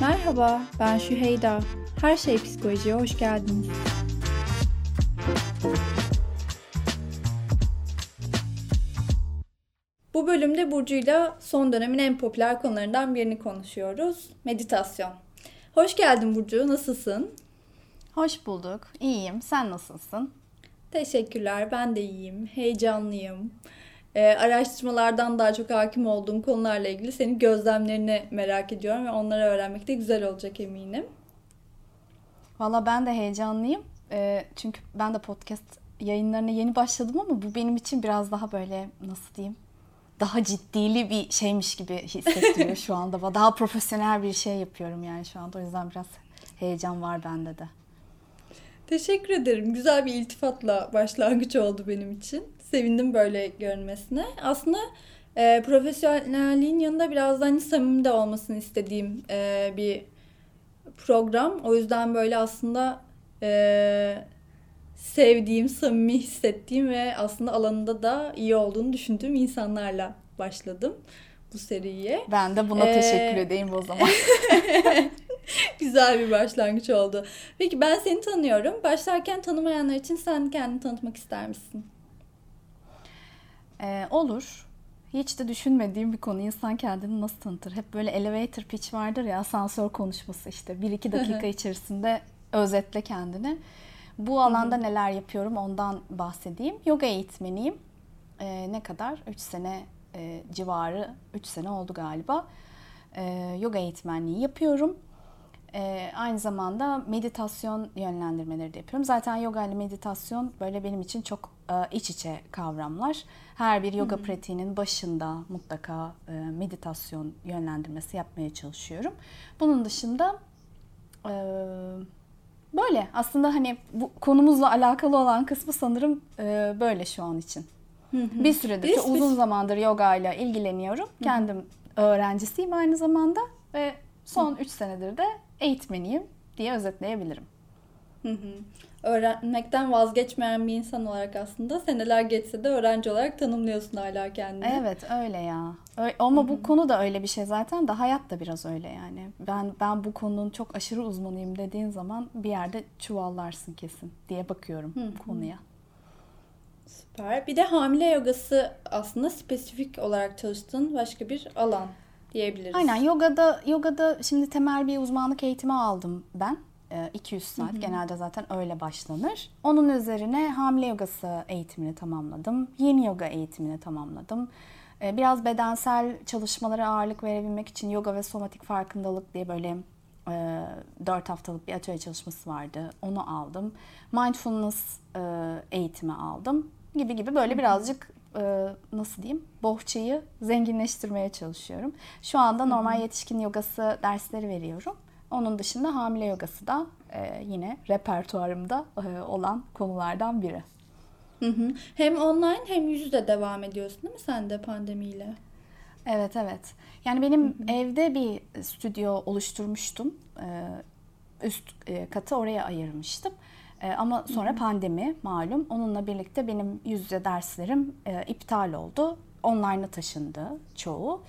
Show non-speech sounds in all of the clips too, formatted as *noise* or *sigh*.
Merhaba, ben Şüheyda. Her şey psikolojiye hoş geldiniz. Bu bölümde Burcu'yla son dönemin en popüler konularından birini konuşuyoruz. Meditasyon. Hoş geldin Burcu, nasılsın? Hoş bulduk. İyiyim. Sen nasılsın? Teşekkürler, ben de iyiyim. Heyecanlıyım. Ee, araştırmalardan daha çok hakim olduğum konularla ilgili senin gözlemlerini merak ediyorum ve onları öğrenmek de güzel olacak eminim. Valla ben de heyecanlıyım. Ee, çünkü ben de podcast yayınlarına yeni başladım ama bu benim için biraz daha böyle nasıl diyeyim daha ciddili bir şeymiş gibi hissettiriyor *laughs* şu anda. Daha profesyonel bir şey yapıyorum yani şu anda. O yüzden biraz heyecan var bende de. Teşekkür ederim. Güzel bir iltifatla başlangıç oldu benim için. Sevindim böyle görünmesine. Aslında e, profesyonelliğin yanında biraz da hani samimi de olmasını istediğim e, bir program. O yüzden böyle aslında e, sevdiğim, samimi hissettiğim ve aslında alanında da iyi olduğunu düşündüğüm insanlarla başladım bu seriye. Ben de buna ee... teşekkür edeyim o zaman. *laughs* *laughs* Güzel bir başlangıç oldu. Peki ben seni tanıyorum. Başlarken tanımayanlar için sen kendini tanıtmak ister misin? Ee, olur. Hiç de düşünmediğim bir konu insan kendini nasıl tanıtır? Hep böyle elevator pitch vardır ya asansör konuşması işte. 1-2 dakika *laughs* içerisinde özetle kendini. Bu alanda neler yapıyorum ondan bahsedeyim. Yoga eğitmeniyim. Ee, ne kadar? 3 sene e, civarı, 3 sene oldu galiba. Ee, yoga eğitmenliği yapıyorum. Ee, aynı zamanda meditasyon yönlendirmeleri de yapıyorum. Zaten yoga ile meditasyon böyle benim için çok e, iç içe kavramlar. Her bir yoga Hı-hı. pratiğinin başında mutlaka e, meditasyon yönlendirmesi yapmaya çalışıyorum. Bunun dışında e, böyle aslında hani bu konumuzla alakalı olan kısmı sanırım e, böyle şu an için. Hı-hı. Bir süredir, biz, uzun biz... zamandır yoga ile ilgileniyorum. Hı-hı. Kendim öğrencisiyim aynı zamanda ve son 3 senedir de eğitmeniyim diye özetleyebilirim. Hı hı. Öğrenmekten vazgeçmeyen bir insan olarak aslında seneler geçse de öğrenci olarak tanımlıyorsun hala kendini. Evet öyle ya. Öyle, ama bu konu da öyle bir şey zaten de hayat da biraz öyle yani. Ben ben bu konunun çok aşırı uzmanıyım dediğin zaman bir yerde çuvallarsın kesin diye bakıyorum konuya. Süper. Bir de hamile yogası aslında spesifik olarak çalıştığın başka bir alan diyebiliriz. Aynen yogada yogada şimdi temel bir uzmanlık eğitimi aldım ben. 200 ee, saat hı hı. genelde zaten öyle başlanır. Onun üzerine hamile yogası eğitimini tamamladım. Yeni yoga eğitimini tamamladım. Ee, biraz bedensel çalışmalara ağırlık verebilmek için yoga ve somatik farkındalık diye böyle 4 e, haftalık bir atölye çalışması vardı. Onu aldım. Mindfulness e, eğitimi aldım gibi gibi böyle birazcık nasıl diyeyim bohçayı zenginleştirmeye çalışıyorum. Şu anda normal yetişkin yogası dersleri veriyorum. Onun dışında hamile yogası da e, yine repertuarımda e, olan konulardan biri. Hı hı. Hem online hem yüz yüze devam ediyorsun değil mi sen de pandemiyle? Evet evet. Yani benim hı hı. evde bir stüdyo oluşturmuştum. E, üst e, katı oraya ayırmıştım. E, ama sonra hı hı. pandemi malum. Onunla birlikte benim yüz yüze derslerim e, iptal oldu. Online'a taşındı çoğu.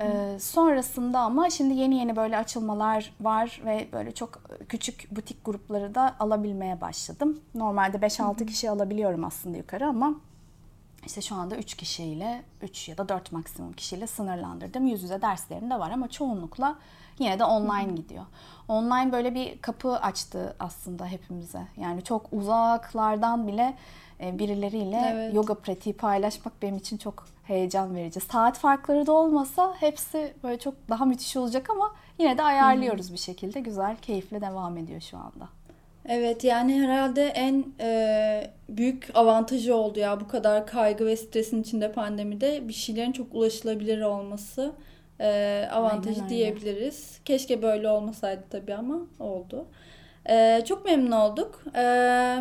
Ee, sonrasında ama şimdi yeni yeni böyle açılmalar var ve böyle çok küçük butik grupları da alabilmeye başladım. Normalde 5-6 kişi alabiliyorum aslında yukarı ama işte şu anda 3 kişiyle 3 ya da 4 maksimum kişiyle sınırlandırdım. Yüz yüze derslerim de var ama çoğunlukla yine de online gidiyor. Online böyle bir kapı açtı aslında hepimize. Yani çok uzaklardan bile e, birileriyle evet. yoga pratiği paylaşmak benim için çok heyecan verici. Saat farkları da olmasa hepsi böyle çok daha müthiş olacak ama yine de ayarlıyoruz bir şekilde. Güzel, keyifle devam ediyor şu anda. Evet yani herhalde en e, büyük avantajı oldu ya bu kadar kaygı ve stresin içinde pandemide bir şeylerin çok ulaşılabilir olması e, avantajı aynen, diyebiliriz. Aynen. Keşke böyle olmasaydı tabii ama oldu. E, çok memnun olduk. E,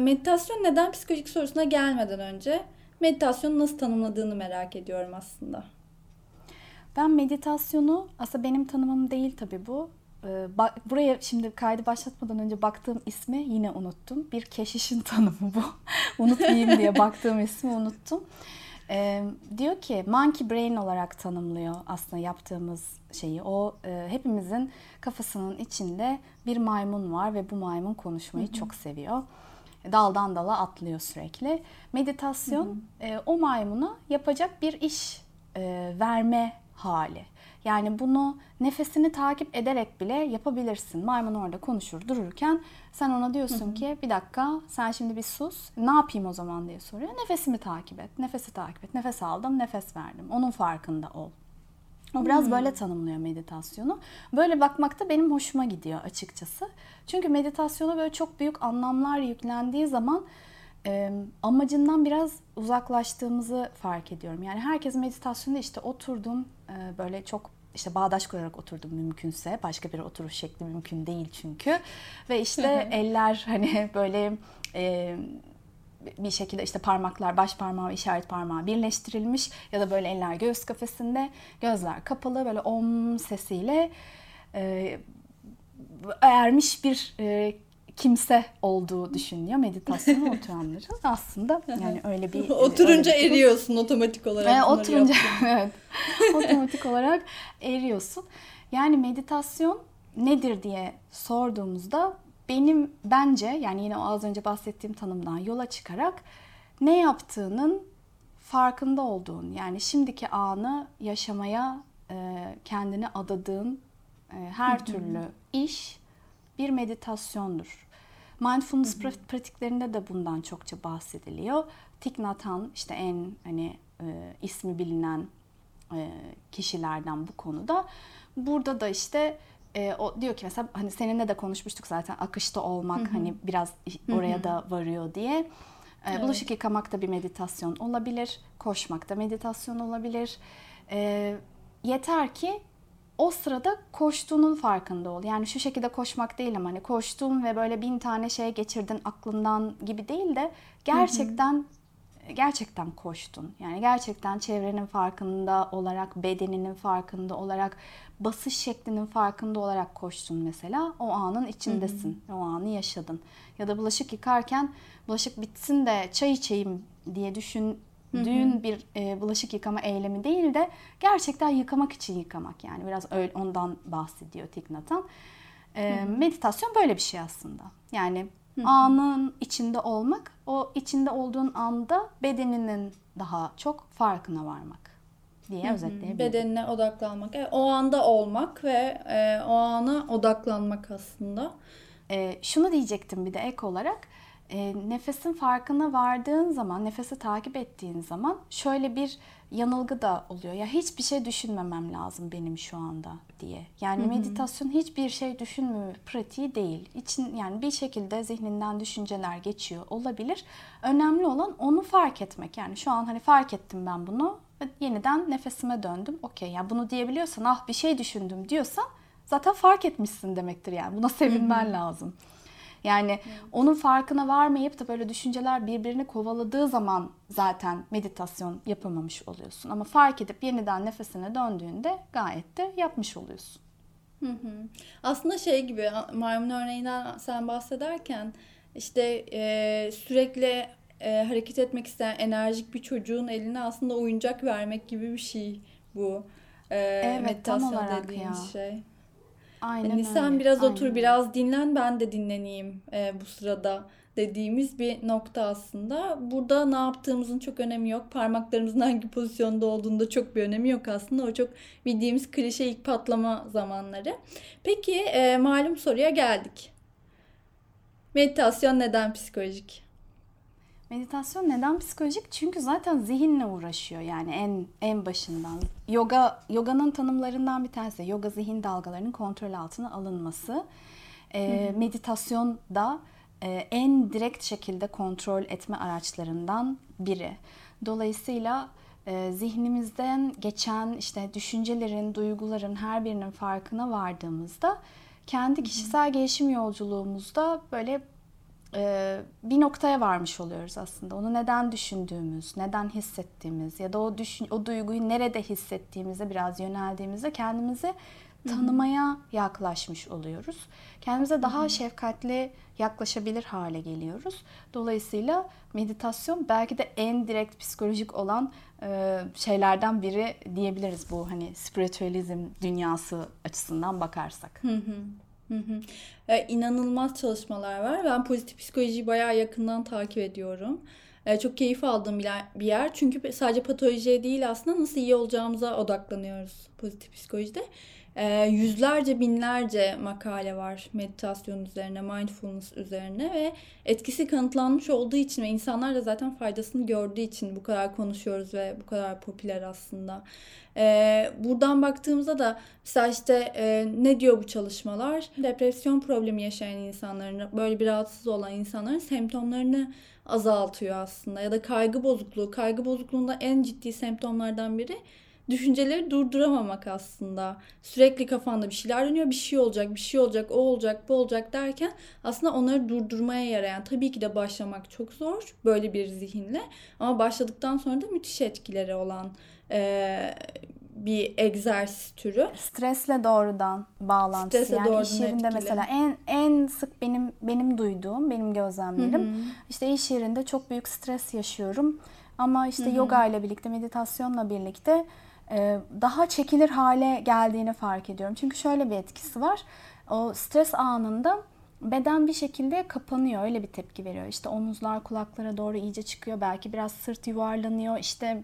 meditasyon neden psikolojik sorusuna gelmeden önce meditasyonu nasıl tanımladığını merak ediyorum aslında. Ben meditasyonu aslında benim tanımım değil tabii bu. Ee, buraya şimdi kaydı başlatmadan önce baktığım ismi yine unuttum. Bir keşişin tanımı bu. *laughs* Unutmayayım diye baktığım ismi unuttum. Ee, diyor ki monkey brain olarak tanımlıyor aslında yaptığımız şeyi. O e, hepimizin kafasının içinde bir maymun var ve bu maymun konuşmayı hı hı. çok seviyor. Daldan dala atlıyor sürekli. Meditasyon hı hı. E, o maymuna yapacak bir iş e, verme hali. Yani bunu nefesini takip ederek bile yapabilirsin. Maymun orada konuşur dururken sen ona diyorsun hı hı. ki bir dakika sen şimdi bir sus. Ne yapayım o zaman diye soruyor. Nefesimi takip et. Nefesi takip et. Nefes aldım, nefes verdim. Onun farkında ol. O biraz hmm. böyle tanımlıyor meditasyonu. Böyle bakmak da benim hoşuma gidiyor açıkçası. Çünkü meditasyona böyle çok büyük anlamlar yüklendiği zaman e, amacından biraz uzaklaştığımızı fark ediyorum. Yani herkes meditasyonda işte oturdum e, böyle çok işte bağdaş kurarak oturdum mümkünse. Başka bir oturuş şekli mümkün değil çünkü. Ve işte eller hani *laughs* böyle e, bir şekilde işte parmaklar baş parmağı ve işaret parmağı birleştirilmiş ya da böyle eller göğüs kafesinde gözler kapalı böyle om sesiyle e, ermiş bir e, kimse olduğu düşünüyor meditasyona oturanların. Aslında yani öyle bir *laughs* oturunca öyle bir eriyorsun otomatik olarak. E, oturunca *laughs* evet. otomatik olarak eriyorsun. Yani meditasyon nedir diye sorduğumuzda benim bence yani yine az önce bahsettiğim tanımdan yola çıkarak ne yaptığının farkında olduğun yani şimdiki anı yaşamaya e, kendini adadığın e, her türlü iş bir meditasyondur. Mindfulness hı hı. pratiklerinde de bundan çokça bahsediliyor. Thich Nhat Hanh işte en hani e, ismi bilinen e, kişilerden bu konuda. Burada da işte e, o diyor ki mesela hani seninle de konuşmuştuk zaten akışta olmak hı hı. hani biraz oraya hı hı. da varıyor diye. E, evet. Bulaşık yıkamak da bir meditasyon olabilir. Koşmak da meditasyon olabilir. E, yeter ki o sırada koştuğunun farkında ol. Yani şu şekilde koşmak değil ama hani koştuğun ve böyle bin tane şey geçirdin aklından gibi değil de gerçekten hı hı gerçekten koştun. Yani gerçekten çevrenin farkında olarak, bedeninin farkında olarak, basış şeklinin farkında olarak koştun mesela. O anın içindesin. Hı hı. O anı yaşadın. Ya da bulaşık yıkarken bulaşık bitsin de çay içeyim diye düşün düğün bir e, bulaşık yıkama eylemi değil de gerçekten yıkamak için yıkamak yani biraz öyle ondan bahsediyor Thich E, meditasyon böyle bir şey aslında. Yani Hı-hı. anın içinde olmak, o içinde olduğun anda bedeninin daha çok farkına varmak diye Hı-hı. özetleyebilirim. Bedenine odaklanmak. Evet, o anda olmak ve e, o ana odaklanmak aslında. E, şunu diyecektim bir de ek olarak e, nefesin farkına vardığın zaman, nefesi takip ettiğin zaman şöyle bir yanılgı da oluyor. Ya hiçbir şey düşünmemem lazım benim şu anda diye. Yani Hı-hı. meditasyon hiçbir şey düşünme pratiği değil. İçin yani bir şekilde zihninden düşünceler geçiyor olabilir. Önemli olan onu fark etmek. Yani şu an hani fark ettim ben bunu. Yeniden nefesime döndüm. Okey. Yani bunu diyebiliyorsan, ah bir şey düşündüm diyorsan zaten fark etmişsin demektir yani. Buna sevinmen Hı-hı. lazım. Yani evet. onun farkına varmayıp da böyle düşünceler birbirini kovaladığı zaman zaten meditasyon yapamamış oluyorsun. Ama fark edip yeniden nefesine döndüğünde gayet de yapmış oluyorsun. Hı hı. Aslında şey gibi maymun örneğinden sen bahsederken işte e, sürekli e, hareket etmek isteyen enerjik bir çocuğun eline aslında oyuncak vermek gibi bir şey bu. E, evet, meditasyon dediğin ya. şey. Aynen yani öyle. sen biraz Aynen. otur biraz dinlen ben de dinleneyim e, bu sırada dediğimiz bir nokta aslında. Burada ne yaptığımızın çok önemi yok. Parmaklarımızın *laughs* hangi pozisyonda olduğunda çok bir önemi yok aslında. O çok bildiğimiz klişe ilk patlama zamanları. Peki e, malum soruya geldik. Meditasyon neden psikolojik? Meditasyon neden psikolojik? Çünkü zaten zihinle uğraşıyor yani en en başından. Yoga yoganın tanımlarından bir tanesi yoga zihin dalgalarının kontrol altına alınması. E, meditasyon da e, en direkt şekilde kontrol etme araçlarından biri. Dolayısıyla e, zihnimizden geçen işte düşüncelerin, duyguların her birinin farkına vardığımızda kendi kişisel gelişim yolculuğumuzda böyle bir noktaya varmış oluyoruz aslında. Onu neden düşündüğümüz, neden hissettiğimiz ya da o düşün, o duyguyu nerede hissettiğimize biraz yöneldiğimizde kendimizi tanımaya yaklaşmış oluyoruz. Kendimize daha şefkatli yaklaşabilir hale geliyoruz. Dolayısıyla meditasyon belki de en direkt psikolojik olan e, şeylerden biri diyebiliriz bu hani spiritüalizm dünyası açısından bakarsak. Hı hı. Hı hı. Ee, inanılmaz çalışmalar var. Ben pozitif psikolojiyi bayağı yakından takip ediyorum. Ee, çok keyif aldığım bir yer. Çünkü sadece patolojiye değil aslında nasıl iyi olacağımıza odaklanıyoruz pozitif psikolojide. Ee, yüzlerce binlerce makale var meditasyon üzerine, mindfulness üzerine ve etkisi kanıtlanmış olduğu için ve insanlar da zaten faydasını gördüğü için bu kadar konuşuyoruz ve bu kadar popüler aslında. Ee, buradan baktığımızda da mesela işte e, ne diyor bu çalışmalar? Depresyon problemi yaşayan insanların, böyle bir rahatsız olan insanların semptomlarını azaltıyor aslında. Ya da kaygı bozukluğu. Kaygı bozukluğunda en ciddi semptomlardan biri düşünceleri durduramamak aslında. Sürekli kafanda bir şeyler dönüyor. Bir şey olacak, bir şey olacak, o olacak, bu olacak derken aslında onları durdurmaya yarayan. Tabii ki de başlamak çok zor böyle bir zihinle. Ama başladıktan sonra da müthiş etkileri olan e, bir egzersiz türü. Stresle doğrudan bağlantısı. Stresle yani doğrudan iş yerinde etkili. mesela en en sık benim benim duyduğum, benim gözlemlerim. Hı hı. İşte iş yerinde çok büyük stres yaşıyorum. Ama işte hı hı. yoga ile birlikte, meditasyonla birlikte daha çekilir hale geldiğini fark ediyorum. Çünkü şöyle bir etkisi var. O stres anında beden bir şekilde kapanıyor. Öyle bir tepki veriyor. İşte omuzlar kulaklara doğru iyice çıkıyor. Belki biraz sırt yuvarlanıyor. İşte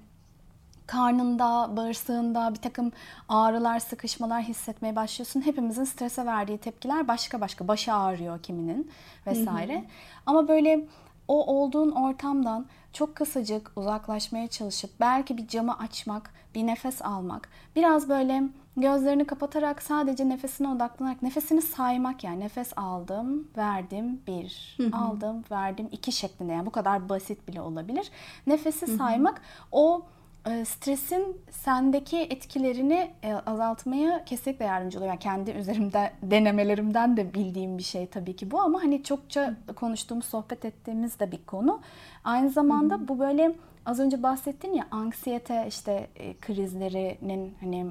karnında, bağırsağında bir takım ağrılar, sıkışmalar hissetmeye başlıyorsun. Hepimizin strese verdiği tepkiler başka başka. Başı ağrıyor kiminin vesaire. Hı hı. Ama böyle o olduğun ortamdan çok kısacık uzaklaşmaya çalışıp belki bir camı açmak, bir nefes almak, biraz böyle gözlerini kapatarak sadece nefesine odaklanarak nefesini saymak yani nefes aldım, verdim bir, aldım, verdim iki şeklinde yani bu kadar basit bile olabilir. Nefesi saymak o stresin sendeki etkilerini e, azaltmaya kesinlikle yardımcı oluyor. Yani kendi üzerimde *laughs* denemelerimden de bildiğim bir şey tabii ki bu ama hani çokça konuştuğumuz, sohbet ettiğimiz de bir konu. Aynı zamanda Hı-hı. bu böyle az önce bahsettin ya anksiyete işte e, krizlerinin hani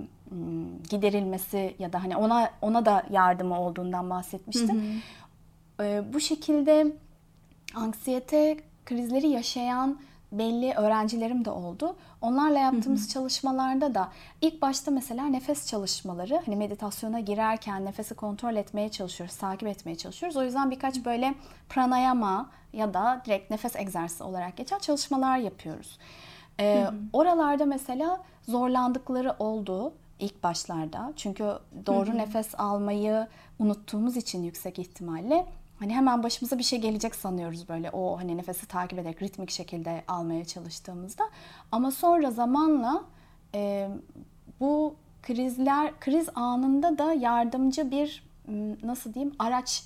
giderilmesi ya da hani ona ona da yardımı olduğundan bahsetmiştin. Bu şekilde anksiyete krizleri yaşayan belli öğrencilerim de oldu. Onlarla yaptığımız hı hı. çalışmalarda da ilk başta mesela nefes çalışmaları hani meditasyona girerken nefesi kontrol etmeye çalışıyoruz, takip etmeye çalışıyoruz. O yüzden birkaç böyle pranayama ya da direkt nefes egzersizi olarak geçen çalışmalar yapıyoruz. Ee, hı hı. Oralarda mesela zorlandıkları oldu ilk başlarda. Çünkü doğru hı hı. nefes almayı unuttuğumuz için yüksek ihtimalle Hani hemen başımıza bir şey gelecek sanıyoruz böyle o hani nefesi takip ederek ritmik şekilde almaya çalıştığımızda. Ama sonra zamanla e, bu krizler kriz anında da yardımcı bir nasıl diyeyim araç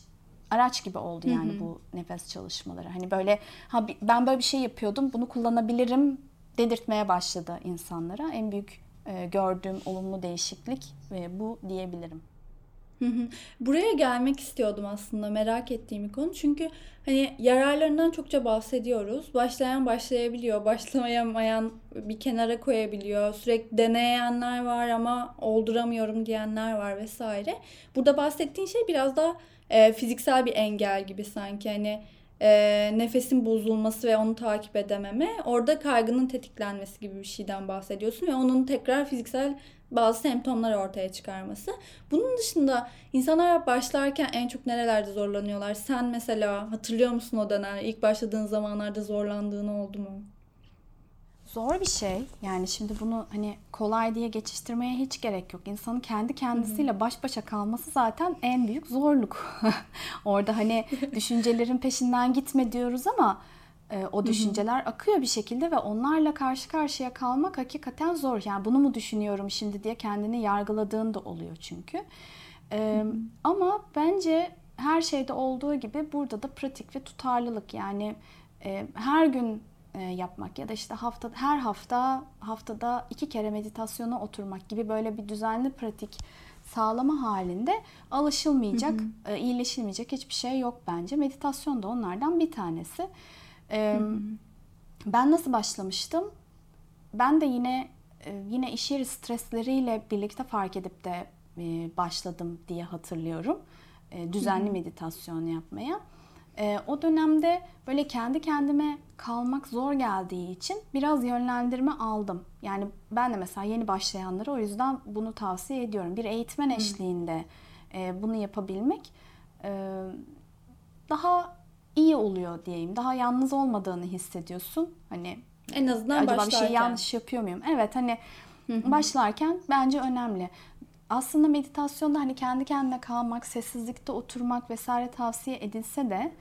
araç gibi oldu yani hı hı. bu nefes çalışmaları. Hani böyle ha ben böyle bir şey yapıyordum bunu kullanabilirim dedirtmeye başladı insanlara. En büyük e, gördüğüm olumlu değişiklik e, bu diyebilirim. Buraya gelmek istiyordum aslında merak ettiğim bir konu. Çünkü hani yararlarından çokça bahsediyoruz. Başlayan başlayabiliyor, *laughs* başlamayamayan bir kenara koyabiliyor. Sürekli deneyenler var ama olduramıyorum diyenler var vesaire. Burada bahsettiğin şey biraz da e, fiziksel bir engel gibi sanki. Hani e, nefesin bozulması ve onu takip edememe. Orada kaygının tetiklenmesi gibi bir şeyden bahsediyorsun ve onun tekrar fiziksel bazı semptomlar ortaya çıkarması. Bunun dışında insanlar başlarken en çok nerelerde zorlanıyorlar? Sen mesela hatırlıyor musun o dönem ilk başladığın zamanlarda zorlandığın oldu mu? Zor bir şey. Yani şimdi bunu hani kolay diye geçiştirmeye hiç gerek yok. İnsanın kendi kendisiyle baş başa kalması zaten en büyük zorluk. *laughs* Orada hani düşüncelerin peşinden gitme diyoruz ama e, o düşünceler hı hı. akıyor bir şekilde ve onlarla karşı karşıya kalmak hakikaten zor. Yani bunu mu düşünüyorum şimdi diye kendini yargıladığın da oluyor çünkü. E, hı hı. Ama bence her şeyde olduğu gibi burada da pratik ve tutarlılık yani e, her gün e, yapmak ya da işte hafta her hafta haftada iki kere meditasyona oturmak gibi böyle bir düzenli pratik sağlama halinde alışılmayacak, hı hı. E, iyileşilmeyecek hiçbir şey yok bence. Meditasyon da onlardan bir tanesi. Ee, ben nasıl başlamıştım? Ben de yine yine iş yeri stresleriyle birlikte fark edip de e, başladım diye hatırlıyorum. E, düzenli meditasyon yapmaya. E, o dönemde böyle kendi kendime kalmak zor geldiği için biraz yönlendirme aldım. Yani ben de mesela yeni başlayanlara o yüzden bunu tavsiye ediyorum. Bir eğitmen eşliğinde e, bunu yapabilmek e, daha iyi oluyor diyeyim. Daha yalnız olmadığını hissediyorsun. Hani En azından acaba başlarken. bir şey yanlış yapıyor muyum? Evet hani başlarken bence önemli. Aslında meditasyonda hani kendi kendine kalmak, sessizlikte oturmak vesaire tavsiye edilse de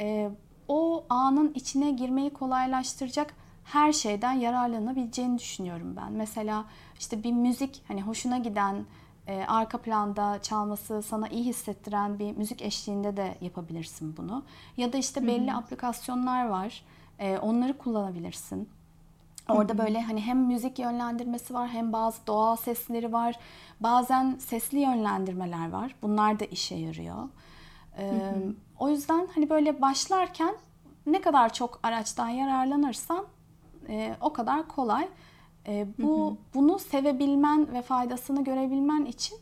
e, o anın içine girmeyi kolaylaştıracak her şeyden yararlanabileceğini düşünüyorum ben. Mesela işte bir müzik hani hoşuna giden, e, arka planda çalması sana iyi hissettiren bir müzik eşliğinde de yapabilirsin bunu. Ya da işte belli aplikasyonlar var. E, onları kullanabilirsin. Orada böyle hani hem müzik yönlendirmesi var hem bazı doğal sesleri var. Bazen sesli yönlendirmeler var. Bunlar da işe yarıyor. Ee, o yüzden hani böyle başlarken ne kadar çok araçtan yararlanırsan e, o kadar kolay. E, bu bunu sevebilmen ve faydasını görebilmen için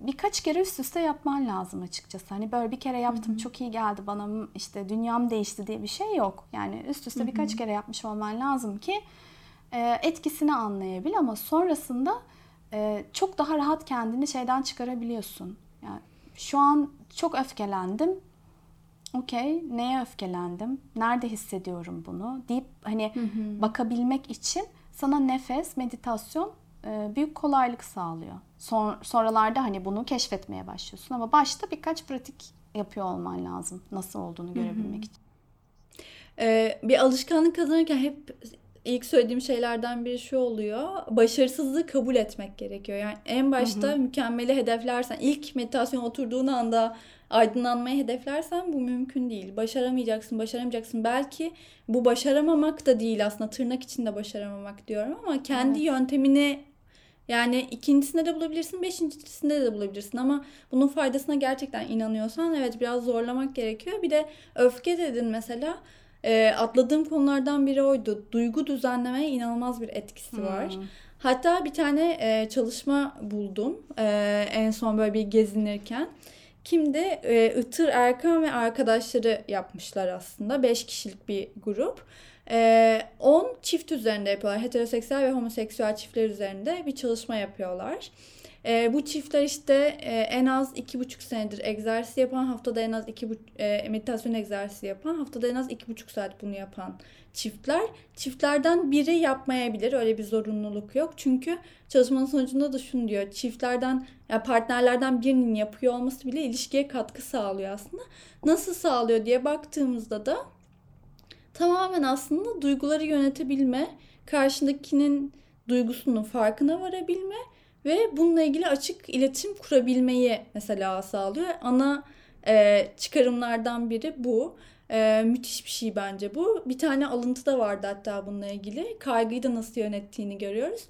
birkaç kere üst üste yapman lazım açıkçası. Hani böyle bir kere yaptım çok iyi geldi bana işte dünyam değişti diye bir şey yok. Yani üst üste birkaç kere yapmış olman lazım ki e, etkisini anlayabil ama sonrasında e, çok daha rahat kendini şeyden çıkarabiliyorsun. Yani şu an çok öfkelendim. Okey, neye öfkelendim? Nerede hissediyorum bunu? deyip hani bakabilmek için sana nefes, meditasyon e, büyük kolaylık sağlıyor. Son, sonralarda hani bunu keşfetmeye başlıyorsun ama başta birkaç pratik yapıyor olman lazım nasıl olduğunu görebilmek için. Ee, bir alışkanlık kazanırken hep ilk söylediğim şeylerden biri şu oluyor. Başarısızlığı kabul etmek gerekiyor. Yani en başta mükemmeli hedeflersen, ilk meditasyon oturduğun anda aydınlanmayı hedeflersen bu mümkün değil. Başaramayacaksın, başaramayacaksın. Belki bu başaramamak da değil aslında tırnak içinde başaramamak diyorum ama kendi Evet. yöntemini yani ikincisinde de bulabilirsin, beşincisinde de bulabilirsin ama bunun faydasına gerçekten inanıyorsan evet biraz zorlamak gerekiyor. Bir de öfke dedin mesela. E, atladığım konulardan biri oydu. Duygu düzenlemeye inanılmaz bir etkisi var. Hmm. Hatta bir tane e, çalışma buldum e, en son böyle bir gezinirken. Kimdi? E, Itır Erkan ve arkadaşları yapmışlar aslında. 5 kişilik bir grup. E, 10 çift üzerinde yapıyorlar. Heteroseksüel ve homoseksüel çiftler üzerinde bir çalışma yapıyorlar. E, bu çiftler işte e, en az iki buçuk senedir egzersiz yapan, haftada en az iki bu, e, meditasyon egzersizi yapan, haftada en az iki buçuk saat bunu yapan çiftler. Çiftlerden biri yapmayabilir. Öyle bir zorunluluk yok. Çünkü çalışmanın sonucunda da şunu diyor. Çiftlerden, ya partnerlerden birinin yapıyor olması bile ilişkiye katkı sağlıyor aslında. Nasıl sağlıyor diye baktığımızda da tamamen aslında duyguları yönetebilme, karşındakinin duygusunun farkına varabilme ve bununla ilgili açık iletişim kurabilmeyi mesela sağlıyor. Ana e, çıkarımlardan biri bu. E, müthiş bir şey bence bu. Bir tane alıntı da vardı hatta bununla ilgili. Kaygıyı da nasıl yönettiğini görüyoruz.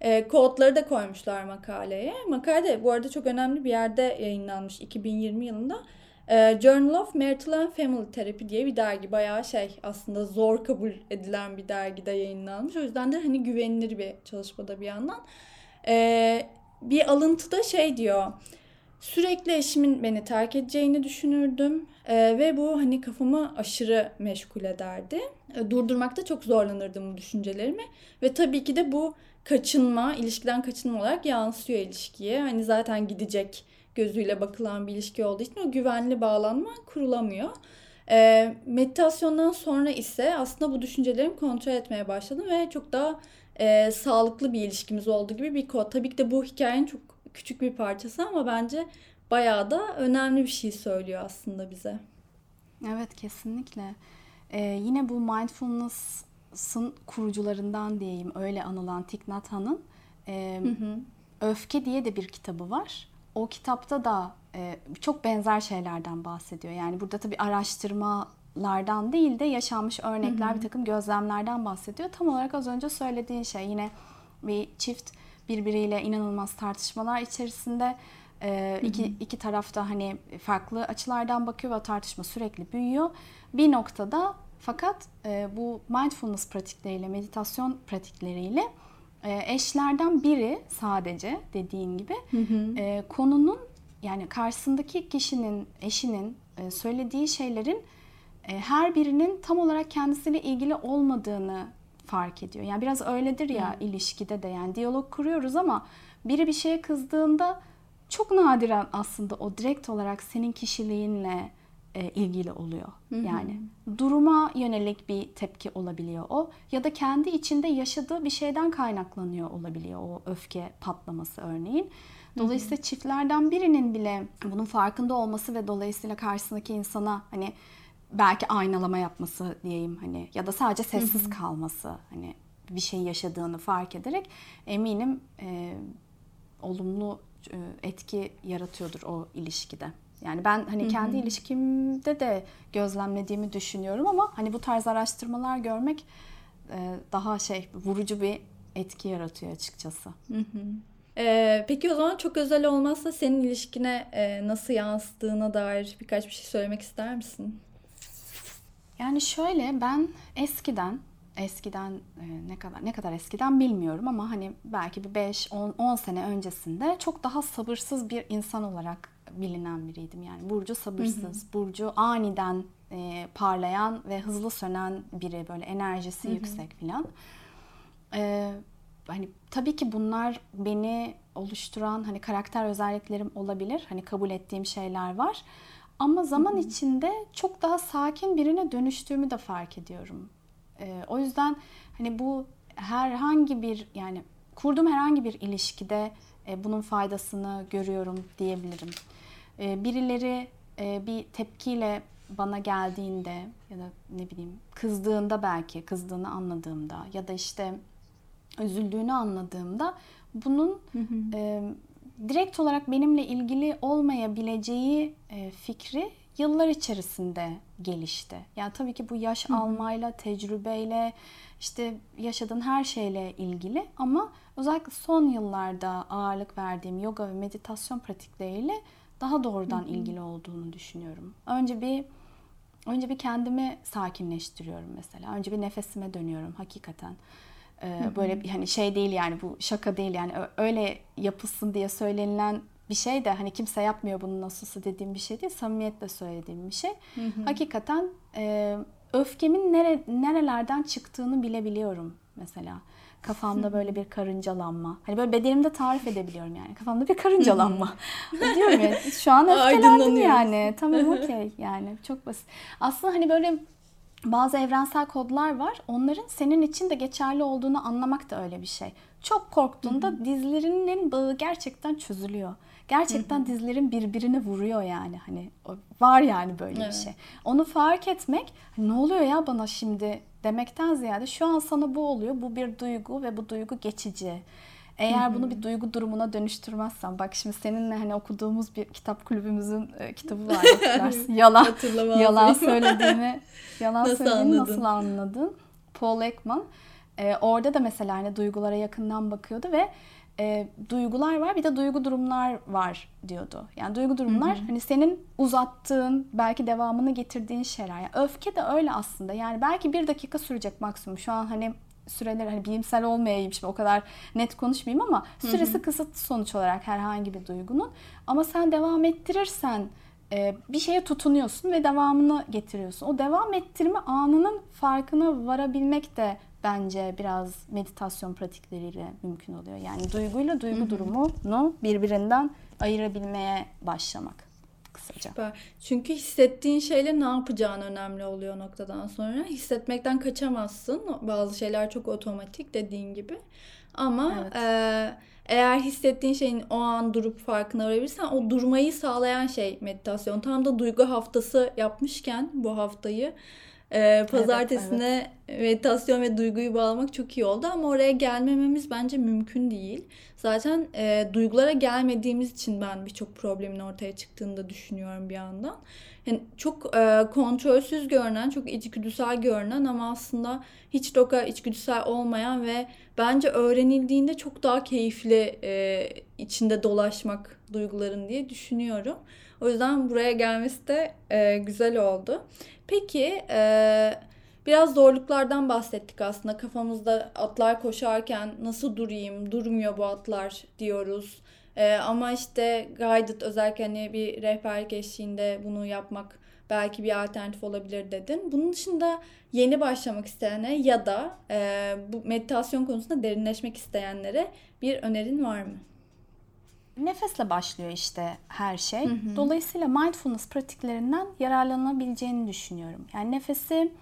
E, kodları da koymuşlar makaleye. Makale bu arada çok önemli bir yerde yayınlanmış 2020 yılında. E, Journal of Marital and Family Therapy diye bir dergi. Bayağı şey aslında zor kabul edilen bir dergide yayınlanmış. O yüzden de hani güvenilir bir çalışmada bir yandan. Ee, bir alıntıda şey diyor. Sürekli eşimin beni terk edeceğini düşünürdüm Ee, ve bu hani kafamı aşırı meşgul ederdi. Ee, durdurmakta çok zorlanırdım bu düşüncelerimi ve tabii ki de bu kaçınma, ilişkiden kaçınma olarak yansıyor ilişkiye. Hani zaten gidecek gözüyle bakılan bir ilişki olduğu için o güvenli bağlanma kurulamıyor. Ee, meditasyondan sonra ise aslında bu düşüncelerimi kontrol etmeye başladım ve çok daha e, sağlıklı bir ilişkimiz olduğu gibi bir kod. Tabii ki de bu hikayenin çok küçük bir parçası ama bence bayağı da önemli bir şey söylüyor aslında bize. Evet kesinlikle. Ee, yine bu mindfulness'ın kurucularından diyeyim öyle anılan Thich Nhat Hanh'ın e, Öfke diye de bir kitabı var. O kitapta da e, çok benzer şeylerden bahsediyor. Yani burada tabii araştırmalardan değil de yaşanmış örnekler, bir takım gözlemlerden bahsediyor. Tam olarak az önce söylediğin şey yine bir çift birbiriyle inanılmaz tartışmalar içerisinde e, iki, iki tarafta hani farklı açılardan bakıyor ve tartışma sürekli büyüyor. Bir noktada fakat e, bu mindfulness pratikleriyle, meditasyon pratikleriyle e, eşlerden biri sadece dediğin gibi e, konunun yani karşısındaki kişinin eşinin e, söylediği şeylerin her birinin tam olarak kendisiyle ilgili olmadığını fark ediyor. Yani biraz öyledir ya ilişkide de yani diyalog kuruyoruz ama biri bir şeye kızdığında çok nadiren aslında o direkt olarak senin kişiliğinle e, ilgili oluyor. Yani duruma yönelik bir tepki olabiliyor o ya da kendi içinde yaşadığı bir şeyden kaynaklanıyor olabiliyor o öfke patlaması örneğin. Dolayısıyla çiftlerden birinin bile bunun farkında olması ve dolayısıyla karşısındaki insana hani belki aynalama yapması diyeyim hani ya da sadece sessiz kalması hani bir şey yaşadığını fark ederek eminim e, olumlu e, etki yaratıyordur o ilişkide. Yani ben hani kendi ilişkimde de gözlemlediğimi düşünüyorum ama hani bu tarz araştırmalar görmek e, daha şey vurucu bir etki yaratıyor açıkçası. Ee, peki o zaman çok özel olmazsa senin ilişkine e, nasıl yansıdığına dair birkaç bir şey söylemek ister misin? Yani şöyle ben eskiden eskiden e, ne kadar ne kadar eskiden bilmiyorum ama hani belki bir 5 10 10 sene öncesinde çok daha sabırsız bir insan olarak bilinen biriydim. Yani Burcu sabırsız, Burcu aniden e, parlayan ve hızlı sönen biri böyle enerjisi yüksek filan. E, hani tabii ki bunlar beni oluşturan hani karakter özelliklerim olabilir. Hani kabul ettiğim şeyler var. Ama zaman içinde çok daha sakin birine dönüştüğümü de fark ediyorum. Ee, o yüzden hani bu herhangi bir yani kurduğum herhangi bir ilişkide e, bunun faydasını görüyorum diyebilirim. E, birileri e, bir tepkiyle bana geldiğinde ya da ne bileyim kızdığında belki kızdığını anladığımda ya da işte üzüldüğünü anladığımda bunun e, direkt olarak benimle ilgili olmayabileceği e, fikri yıllar içerisinde gelişti. Yani tabii ki bu yaş almayla, tecrübeyle, işte yaşadığın her şeyle ilgili ama özellikle son yıllarda ağırlık verdiğim yoga ve meditasyon pratikleriyle daha doğrudan ilgili olduğunu düşünüyorum. Önce bir önce bir kendimi sakinleştiriyorum mesela. Önce bir nefesime dönüyorum hakikaten. Ee, böyle bir hani şey değil yani bu şaka değil yani öyle yapılsın diye söylenilen bir şey de hani kimse yapmıyor bunu nasılsa dediğim bir şey değil. Samimiyetle söylediğim bir şey. Hı hı. Hakikaten e, öfkemin nere, nerelerden çıktığını bilebiliyorum mesela. Kafamda böyle bir karıncalanma. Hani böyle bedenimde tarif edebiliyorum yani. Kafamda bir karıncalanma. *laughs* Diyorum ya şu an *laughs* öfkelendim yani. Tamam *laughs* okey yani çok basit. Aslında hani böyle bazı evrensel kodlar var. Onların senin için de geçerli olduğunu anlamak da öyle bir şey. Çok korktuğunda Hı-hı. dizlerinin bağı gerçekten çözülüyor. Gerçekten Hı-hı. dizlerin birbirine vuruyor yani. Hani var yani böyle evet. bir şey. Onu fark etmek ne oluyor ya bana şimdi demekten ziyade şu an sana bu oluyor. Bu bir duygu ve bu duygu geçici. Eğer bunu bir duygu durumuna dönüştürmezsen bak şimdi seninle hani okuduğumuz bir kitap kulübümüzün e, kitabı var. *laughs* yalan yalan söylediğimi yalan nasıl söylediğimi anladın? nasıl anladın? Paul Ekman. E, orada da mesela hani duygulara yakından bakıyordu ve e, duygular var bir de duygu durumlar var diyordu. Yani duygu durumlar hani senin uzattığın belki devamını getirdiğin şeyler. Yani öfke de öyle aslında. Yani belki bir dakika sürecek maksimum. Şu an hani süreler hani bilimsel olmayayım şimdi o kadar net konuşmayayım ama süresi hı hı. kısıtlı sonuç olarak herhangi bir duygunun. Ama sen devam ettirirsen e, bir şeye tutunuyorsun ve devamını getiriyorsun. O devam ettirme anının farkına varabilmek de bence biraz meditasyon pratikleriyle mümkün oluyor. Yani duyguyla duygu durumunu birbirinden ayırabilmeye başlamak kısaca. Süper. Çünkü hissettiğin şeyle ne yapacağın önemli oluyor noktadan sonra. Hissetmekten kaçamazsın. Bazı şeyler çok otomatik dediğin gibi. Ama evet. e, eğer hissettiğin şeyin o an durup farkına varabilirsen o durmayı sağlayan şey meditasyon. Tam da duygu haftası yapmışken bu haftayı e, pazartesine evet, evet. Meditasyon ve duyguyu bağlamak çok iyi oldu ama oraya gelmememiz bence mümkün değil. Zaten e, duygulara gelmediğimiz için ben birçok problemin ortaya çıktığını da düşünüyorum bir yandan. Yani çok e, kontrolsüz görünen, çok içgüdüsel görünen ama aslında hiç doka içgüdüsel olmayan ve bence öğrenildiğinde çok daha keyifli e, içinde dolaşmak duyguların diye düşünüyorum. O yüzden buraya gelmesi de e, güzel oldu. Peki e, biraz zorluklardan bahsettik aslında. Kafamızda atlar koşarken nasıl durayım, durmuyor bu atlar diyoruz. Ee, ama işte guided özellikle hani bir rehberlik eşliğinde bunu yapmak belki bir alternatif olabilir dedin. Bunun dışında yeni başlamak isteyene ya da e, bu meditasyon konusunda derinleşmek isteyenlere bir önerin var mı? Nefesle başlıyor işte her şey. Hı hı. Dolayısıyla mindfulness pratiklerinden yararlanabileceğini düşünüyorum. Yani nefesi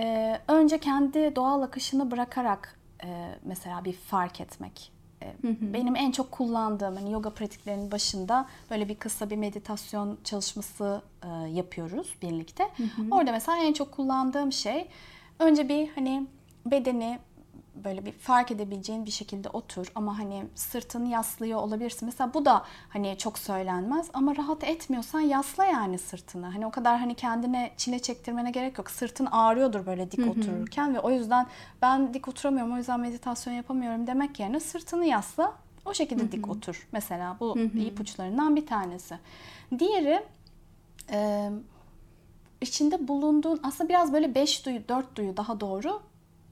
e, önce kendi doğal akışını bırakarak e, mesela bir fark etmek. E, hı hı. Benim en çok kullandığım hani yoga pratiklerinin başında böyle bir kısa bir meditasyon çalışması e, yapıyoruz birlikte. Hı. Orada mesela en çok kullandığım şey önce bir hani bedeni böyle bir fark edebileceğin bir şekilde otur ama hani sırtını yaslıyor olabilirsin. Mesela bu da hani çok söylenmez ama rahat etmiyorsan yasla yani sırtını. Hani o kadar hani kendine çile çektirmene gerek yok. Sırtın ağrıyordur böyle dik otururken ve o yüzden ben dik oturamıyorum o yüzden meditasyon yapamıyorum demek yerine sırtını yasla. O şekilde dik otur mesela. Bu ipuçlarından bir tanesi. Diğeri e, içinde bulunduğun aslında biraz böyle beş duyu, dört duyu daha doğru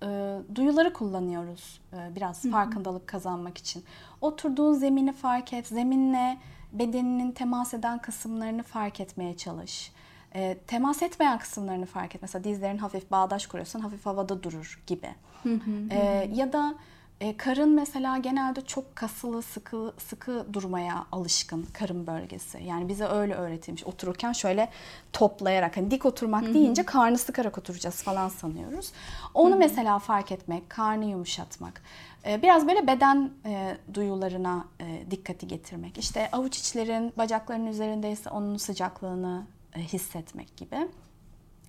e, duyuları kullanıyoruz e, biraz Hı-hı. farkındalık kazanmak için. Oturduğun zemini fark et, zeminle bedeninin temas eden kısımlarını fark etmeye çalış. E, temas etmeyen kısımlarını fark et. Mesela dizlerin hafif bağdaş kuruyorsan hafif havada durur gibi. Hı hı, e, ya da e, karın mesela genelde çok kasılı, sıkı sıkı durmaya alışkın karın bölgesi. Yani bize öyle öğretilmiş. Otururken şöyle toplayarak hani dik oturmak Hı-hı. deyince karnı sıkarak oturacağız falan sanıyoruz. Onu Hı-hı. mesela fark etmek, karnı yumuşatmak. E, biraz böyle beden e, duyularına e, dikkati getirmek. İşte avuç içlerin bacakların üzerindeyse onun sıcaklığını e, hissetmek gibi.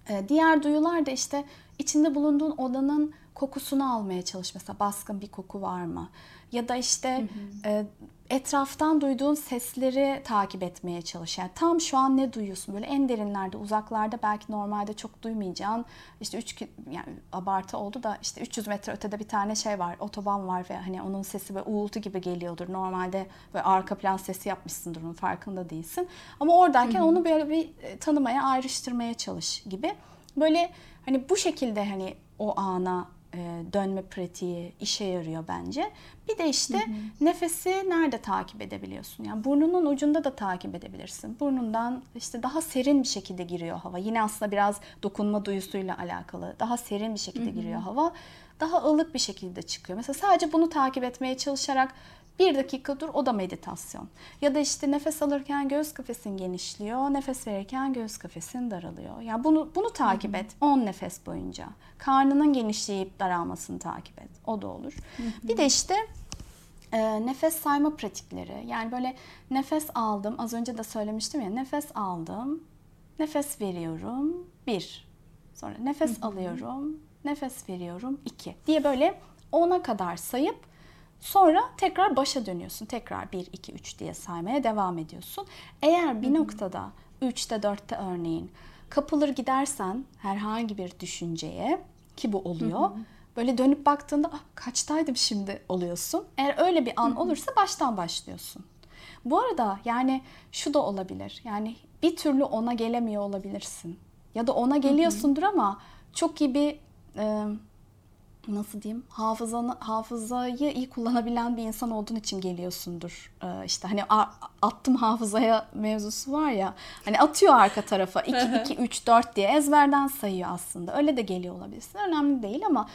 E, diğer duyular da işte içinde bulunduğun odanın kokusunu almaya çalış. Mesela baskın bir koku var mı? Ya da işte hı hı. E, etraftan duyduğun sesleri takip etmeye çalış. Yani tam şu an ne duyuyorsun? Böyle en derinlerde, uzaklarda belki normalde çok duymayacağın işte üç yani abartı oldu da işte 300 metre ötede bir tane şey var, otoban var ve hani onun sesi ve uğultu gibi geliyordur. Normalde böyle arka plan sesi yapmışsındır onun farkında değilsin. Ama oradayken hı hı. onu böyle bir e, tanımaya, ayrıştırmaya çalış gibi. Böyle hani bu şekilde hani o ana dönme pratiği işe yarıyor bence. Bir de işte hı hı. nefesi nerede takip edebiliyorsun? Yani burnunun ucunda da takip edebilirsin. Burnundan işte daha serin bir şekilde giriyor hava. Yine aslında biraz dokunma duyusuyla alakalı. Daha serin bir şekilde hı hı. giriyor hava. Daha ılık bir şekilde çıkıyor. Mesela sadece bunu takip etmeye çalışarak bir dakika dur o da meditasyon. Ya da işte nefes alırken göğüs kafesin genişliyor, nefes verirken göğüs kafesin daralıyor. Yani bunu bunu takip et 10 nefes boyunca. Karnının genişleyip daralmasını takip et. O da olur. Bir de işte e, nefes sayma pratikleri. Yani böyle nefes aldım. Az önce de söylemiştim ya nefes aldım. Nefes veriyorum. Bir. Sonra nefes alıyorum. Nefes veriyorum. iki diye böyle ona kadar sayıp Sonra tekrar başa dönüyorsun. Tekrar 1, 2, 3 diye saymaya devam ediyorsun. Eğer bir noktada 3'te 4'te örneğin kapılır gidersen herhangi bir düşünceye ki bu oluyor. Böyle dönüp baktığında ah, kaçtaydım şimdi oluyorsun. Eğer öyle bir an olursa baştan başlıyorsun. Bu arada yani şu da olabilir. Yani bir türlü ona gelemiyor olabilirsin. Ya da ona geliyorsundur ama çok iyi bir e, nasıl diyeyim hafızanı hafızayı iyi kullanabilen bir insan olduğun için geliyorsundur. Ee, işte hani attım hafızaya mevzusu var ya. Hani atıyor arka tarafa 2 2 3 4 diye ezberden sayıyor aslında. Öyle de geliyor olabilirsin. Önemli değil ama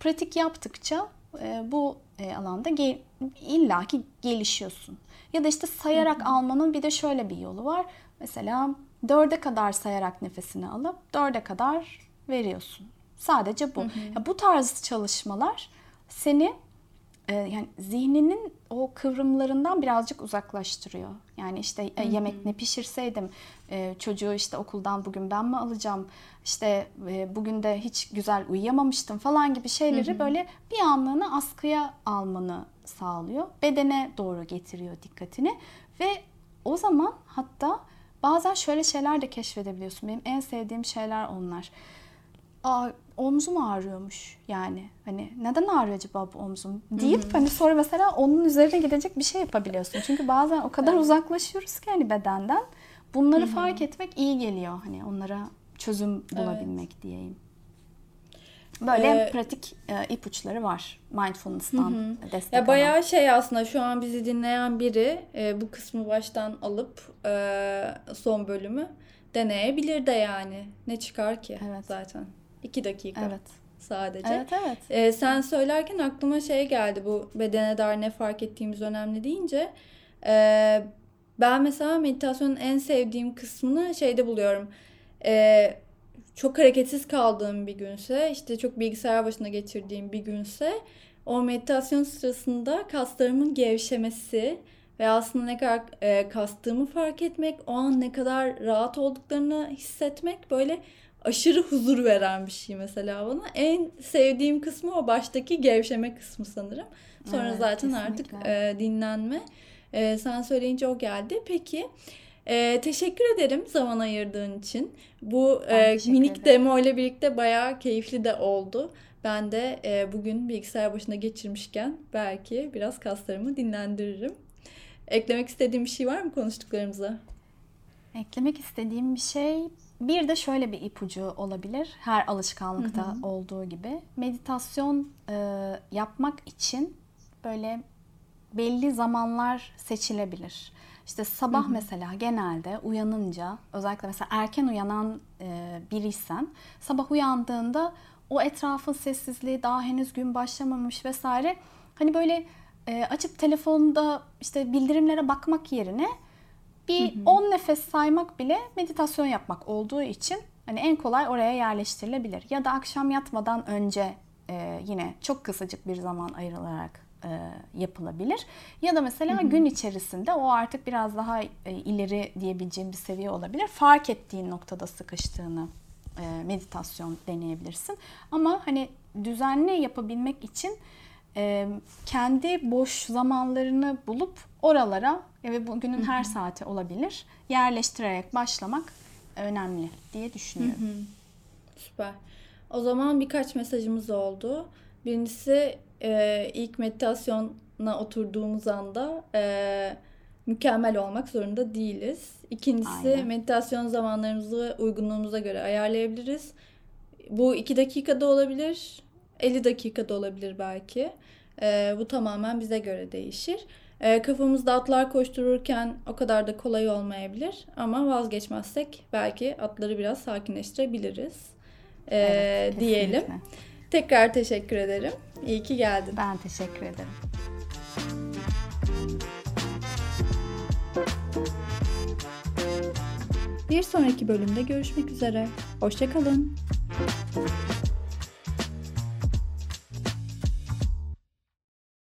pratik yaptıkça e, bu e, alanda gel, illaki gelişiyorsun. Ya da işte sayarak almanın bir de şöyle bir yolu var. Mesela dörde kadar sayarak nefesini alıp dörde kadar veriyorsun. Sadece bu. Hı hı. Ya bu tarz çalışmalar seni e, yani zihninin o kıvrımlarından birazcık uzaklaştırıyor. Yani işte e, yemek ne pişirseydim, e, çocuğu işte okuldan bugün ben mi alacağım, işte e, bugün de hiç güzel uyuyamamıştım falan gibi şeyleri hı hı. böyle bir anlığına askıya almanı sağlıyor. Bedene doğru getiriyor dikkatini ve o zaman hatta bazen şöyle şeyler de keşfedebiliyorsun. Benim en sevdiğim şeyler onlar. Aa, omzum ağrıyormuş yani. Hani neden ağrıyor acaba bu omzum deyip Hı-hı. hani sonra mesela onun üzerine gidecek bir şey yapabiliyorsun. Çünkü bazen o kadar evet. uzaklaşıyoruz ki hani bedenden. Bunları Hı-hı. fark etmek iyi geliyor. Hani onlara çözüm bulabilmek evet. diyeyim. Böyle Ee, pratik e, ipuçları var mindfulness'tan destek Ya alan. bayağı şey aslında şu an bizi dinleyen biri e, bu kısmı baştan alıp e, son bölümü deneyebilir de yani. Ne çıkar ki Evet. zaten. İki dakika Evet. sadece. Evet evet. E, sen söylerken aklıma şey geldi bu bedene dair ne fark ettiğimiz önemli deyince. E, ben mesela meditasyonun en sevdiğim kısmını şeyde buluyorum. E, çok hareketsiz kaldığım bir günse, işte çok bilgisayar başına geçirdiğim bir günse o meditasyon sırasında kaslarımın gevşemesi ve aslında ne kadar e, kastığımı fark etmek, o an ne kadar rahat olduklarını hissetmek böyle aşırı huzur veren bir şey mesela bana. En sevdiğim kısmı o baştaki gevşeme kısmı sanırım. Sonra Evet, zaten artık kesinlikle. e, dinlenme. E, sen söyleyince o geldi. Peki e, teşekkür ederim zaman ayırdığın için. Bu e, minik ederim. demo ile birlikte bayağı keyifli de oldu. Ben de e, bugün bilgisayar başına geçirmişken belki biraz kaslarımı dinlendiririm. Eklemek istediğim bir şey var mı konuştuklarımıza? Eklemek istediğim bir şey bir de şöyle bir ipucu olabilir. Her alışkanlıkta olduğu gibi. Meditasyon e, yapmak için böyle belli zamanlar seçilebilir. İşte sabah mesela genelde uyanınca özellikle mesela erken uyanan e, biriysen sabah uyandığında o etrafın sessizliği daha henüz gün başlamamış vesaire hani böyle e, açıp telefonda işte bildirimlere bakmak yerine bir 10 nefes saymak bile meditasyon yapmak olduğu için hani en kolay oraya yerleştirilebilir. Ya da akşam yatmadan önce e, yine çok kısacık bir zaman ayrılarak e, yapılabilir. Ya da mesela gün içerisinde o artık biraz daha e, ileri diyebileceğim bir seviye olabilir. Fark ettiğin noktada sıkıştığını e, meditasyon deneyebilirsin. Ama hani düzenli yapabilmek için e, kendi boş zamanlarını bulup oralara ve bugünün her saati olabilir yerleştirerek başlamak önemli diye düşünüyorum. Süper. O zaman birkaç mesajımız oldu. Birincisi e, ilk meditasyona oturduğumuz anda e, mükemmel olmak zorunda değiliz. İkincisi Aynen. meditasyon zamanlarımızı uygunluğumuza göre ayarlayabiliriz. Bu 2 dakikada olabilir, 50 dakikada olabilir belki. E, bu tamamen bize göre değişir. E, kafamızda atlar koştururken o kadar da kolay olmayabilir ama vazgeçmezsek belki atları biraz sakinleştirebiliriz. E, Evet, diyelim. kesinlikle. Tekrar teşekkür ederim. İyi ki geldin. Ben teşekkür ederim. Bir sonraki bölümde görüşmek üzere. Hoşçakalın.